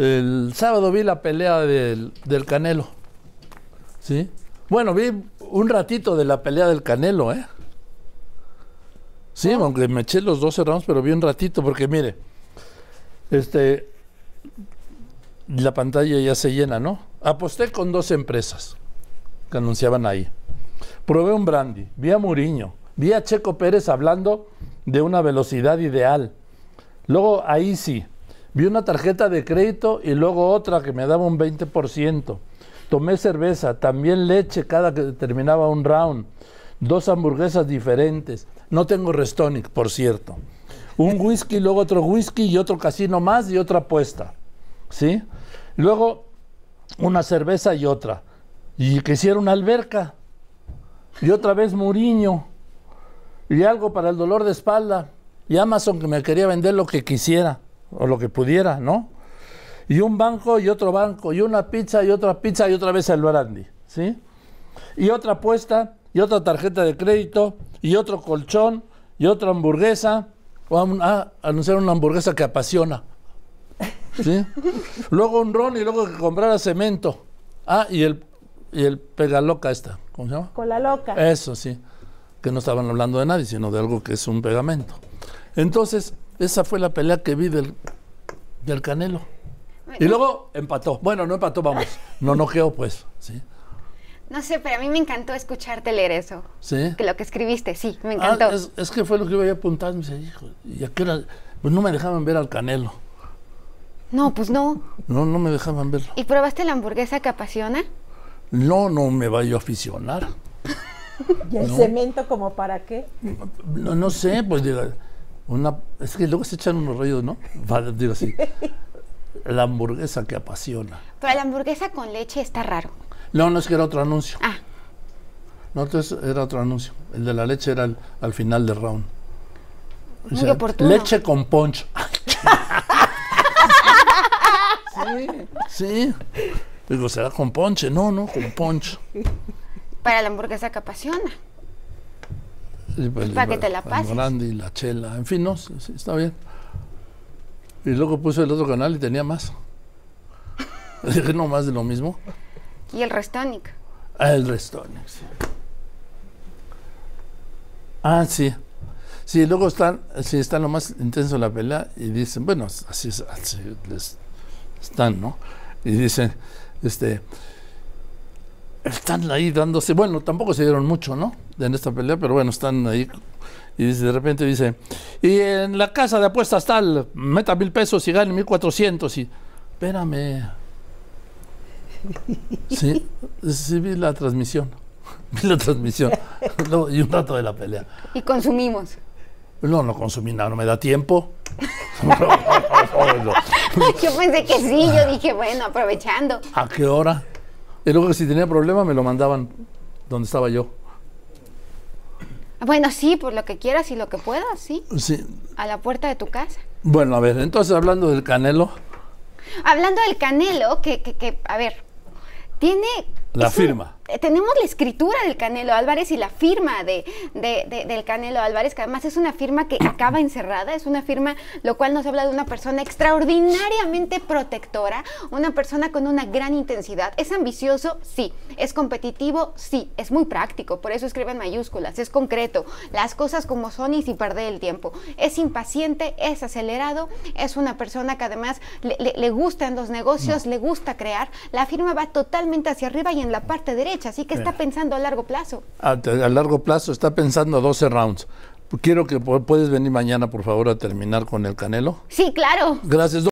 el sábado vi la pelea del, del Canelo. ¿Sí? Bueno, vi un ratito de la pelea del Canelo, ¿eh? Sí, aunque me eché los 12 rounds, pero vi un ratito, porque mire, este, la pantalla ya se llena, ¿no? Aposté con dos empresas que anunciaban ahí. Probé un brandy, vi a Muriño, vi a Checo Pérez hablando de una velocidad ideal. Luego ahí sí, vi una tarjeta de crédito y luego otra que me daba un 20%. Tomé cerveza, también leche cada que terminaba un round. Dos hamburguesas diferentes. No tengo Restonic, por cierto. Un whisky, luego otro whisky y otro casino más y otra apuesta. ¿Sí? Luego una cerveza y otra. Y que una alberca. Y otra vez Muriño. Y algo para el dolor de espalda. Y Amazon que me quería vender lo que quisiera o lo que pudiera, ¿no? Y un banco y otro banco, y una pizza y otra pizza y otra vez el brandy, ¿sí? Y otra apuesta y otra tarjeta de crédito y otro colchón y otra hamburguesa. Ah, anunciar una hamburguesa que apasiona. ¿sí? luego un ron y luego que comprara cemento. Ah, y el, y el pegaloca esta, ¿cómo se llama? Cola loca. Eso sí, que no estaban hablando de nadie, sino de algo que es un pegamento. Entonces, esa fue la pelea que vi del, del Canelo. Y luego empató. Bueno, no empató, vamos. No noqueó, pues, sí. No sé, pero a mí me encantó escucharte leer eso. ¿Sí? Que lo que escribiste, sí, me encantó. Ah, es, es, que fue lo que iba a apuntar. Me dice, hijo, ¿y a qué hora? Pues no me dejaban ver al Canelo. No, pues no. No, no me dejaban verlo. ¿Y probaste la hamburguesa que apasiona? No, no me vaya a aficionar. ¿Y el no. cemento como para qué? No, no sé, pues diga, una, es que luego se echan unos rollos, ¿no? Digo así. la hamburguesa que apasiona. Pero la hamburguesa con leche está raro. No, no es que era otro anuncio. Ah. No, entonces era otro anuncio. El de la leche era al, al final del round. O sea, Muy oportuno. leche con punch. sí, sí. Digo, ¿será con ponche? No, no, con punch. Para la hamburguesa que apasiona. Pues, Para que te la pases. El brandy, la chela, en fin, no, sí, está bien. Y luego puse el otro canal y tenía más. Dije, no, más de lo mismo. ¿Y el Restonic? Ah, el Restonic, sí. Ah, sí. Sí, luego están, sí, está lo más intenso la pelea y dicen, bueno, así, así les están, ¿no? Y dicen, este, están ahí dándose, bueno, tampoco se dieron mucho, ¿no? En esta pelea, pero bueno, están ahí. Y dice, de repente dice, y en la casa de apuestas tal, meta mil pesos y gane mil cuatrocientos. Y, espérame. Sí, sí, vi la transmisión. Vi la transmisión. y un rato de la pelea. Y consumimos. No, no consumí nada, no me da tiempo. yo pensé que sí, yo dije, bueno, aprovechando. ¿A qué hora? Y luego si tenía problema me lo mandaban donde estaba yo. Bueno, sí, por lo que quieras y lo que puedas, sí. Sí. A la puerta de tu casa. Bueno, a ver, entonces hablando del Canelo. Hablando del Canelo, que, que, que a ver, tiene... La firma. Un, tenemos la escritura del Canelo Álvarez y la firma de, de, de, del Canelo Álvarez, que además es una firma que acaba encerrada, es una firma lo cual nos habla de una persona extraordinariamente protectora, una persona con una gran intensidad. ¿Es ambicioso? Sí. ¿Es competitivo? Sí. Es muy práctico, por eso escribe en mayúsculas, es concreto, las cosas como son y sin perder el tiempo. Es impaciente, es acelerado, es una persona que además le, le, le gustan los negocios, no. le gusta crear. La firma va totalmente hacia arriba y en la parte derecha así que está pensando a largo plazo. A, a, largo plazo está pensando 12 rounds. Quiero que puedes venir mañana, por favor, a terminar con el Canelo. Sí, claro. Gracias.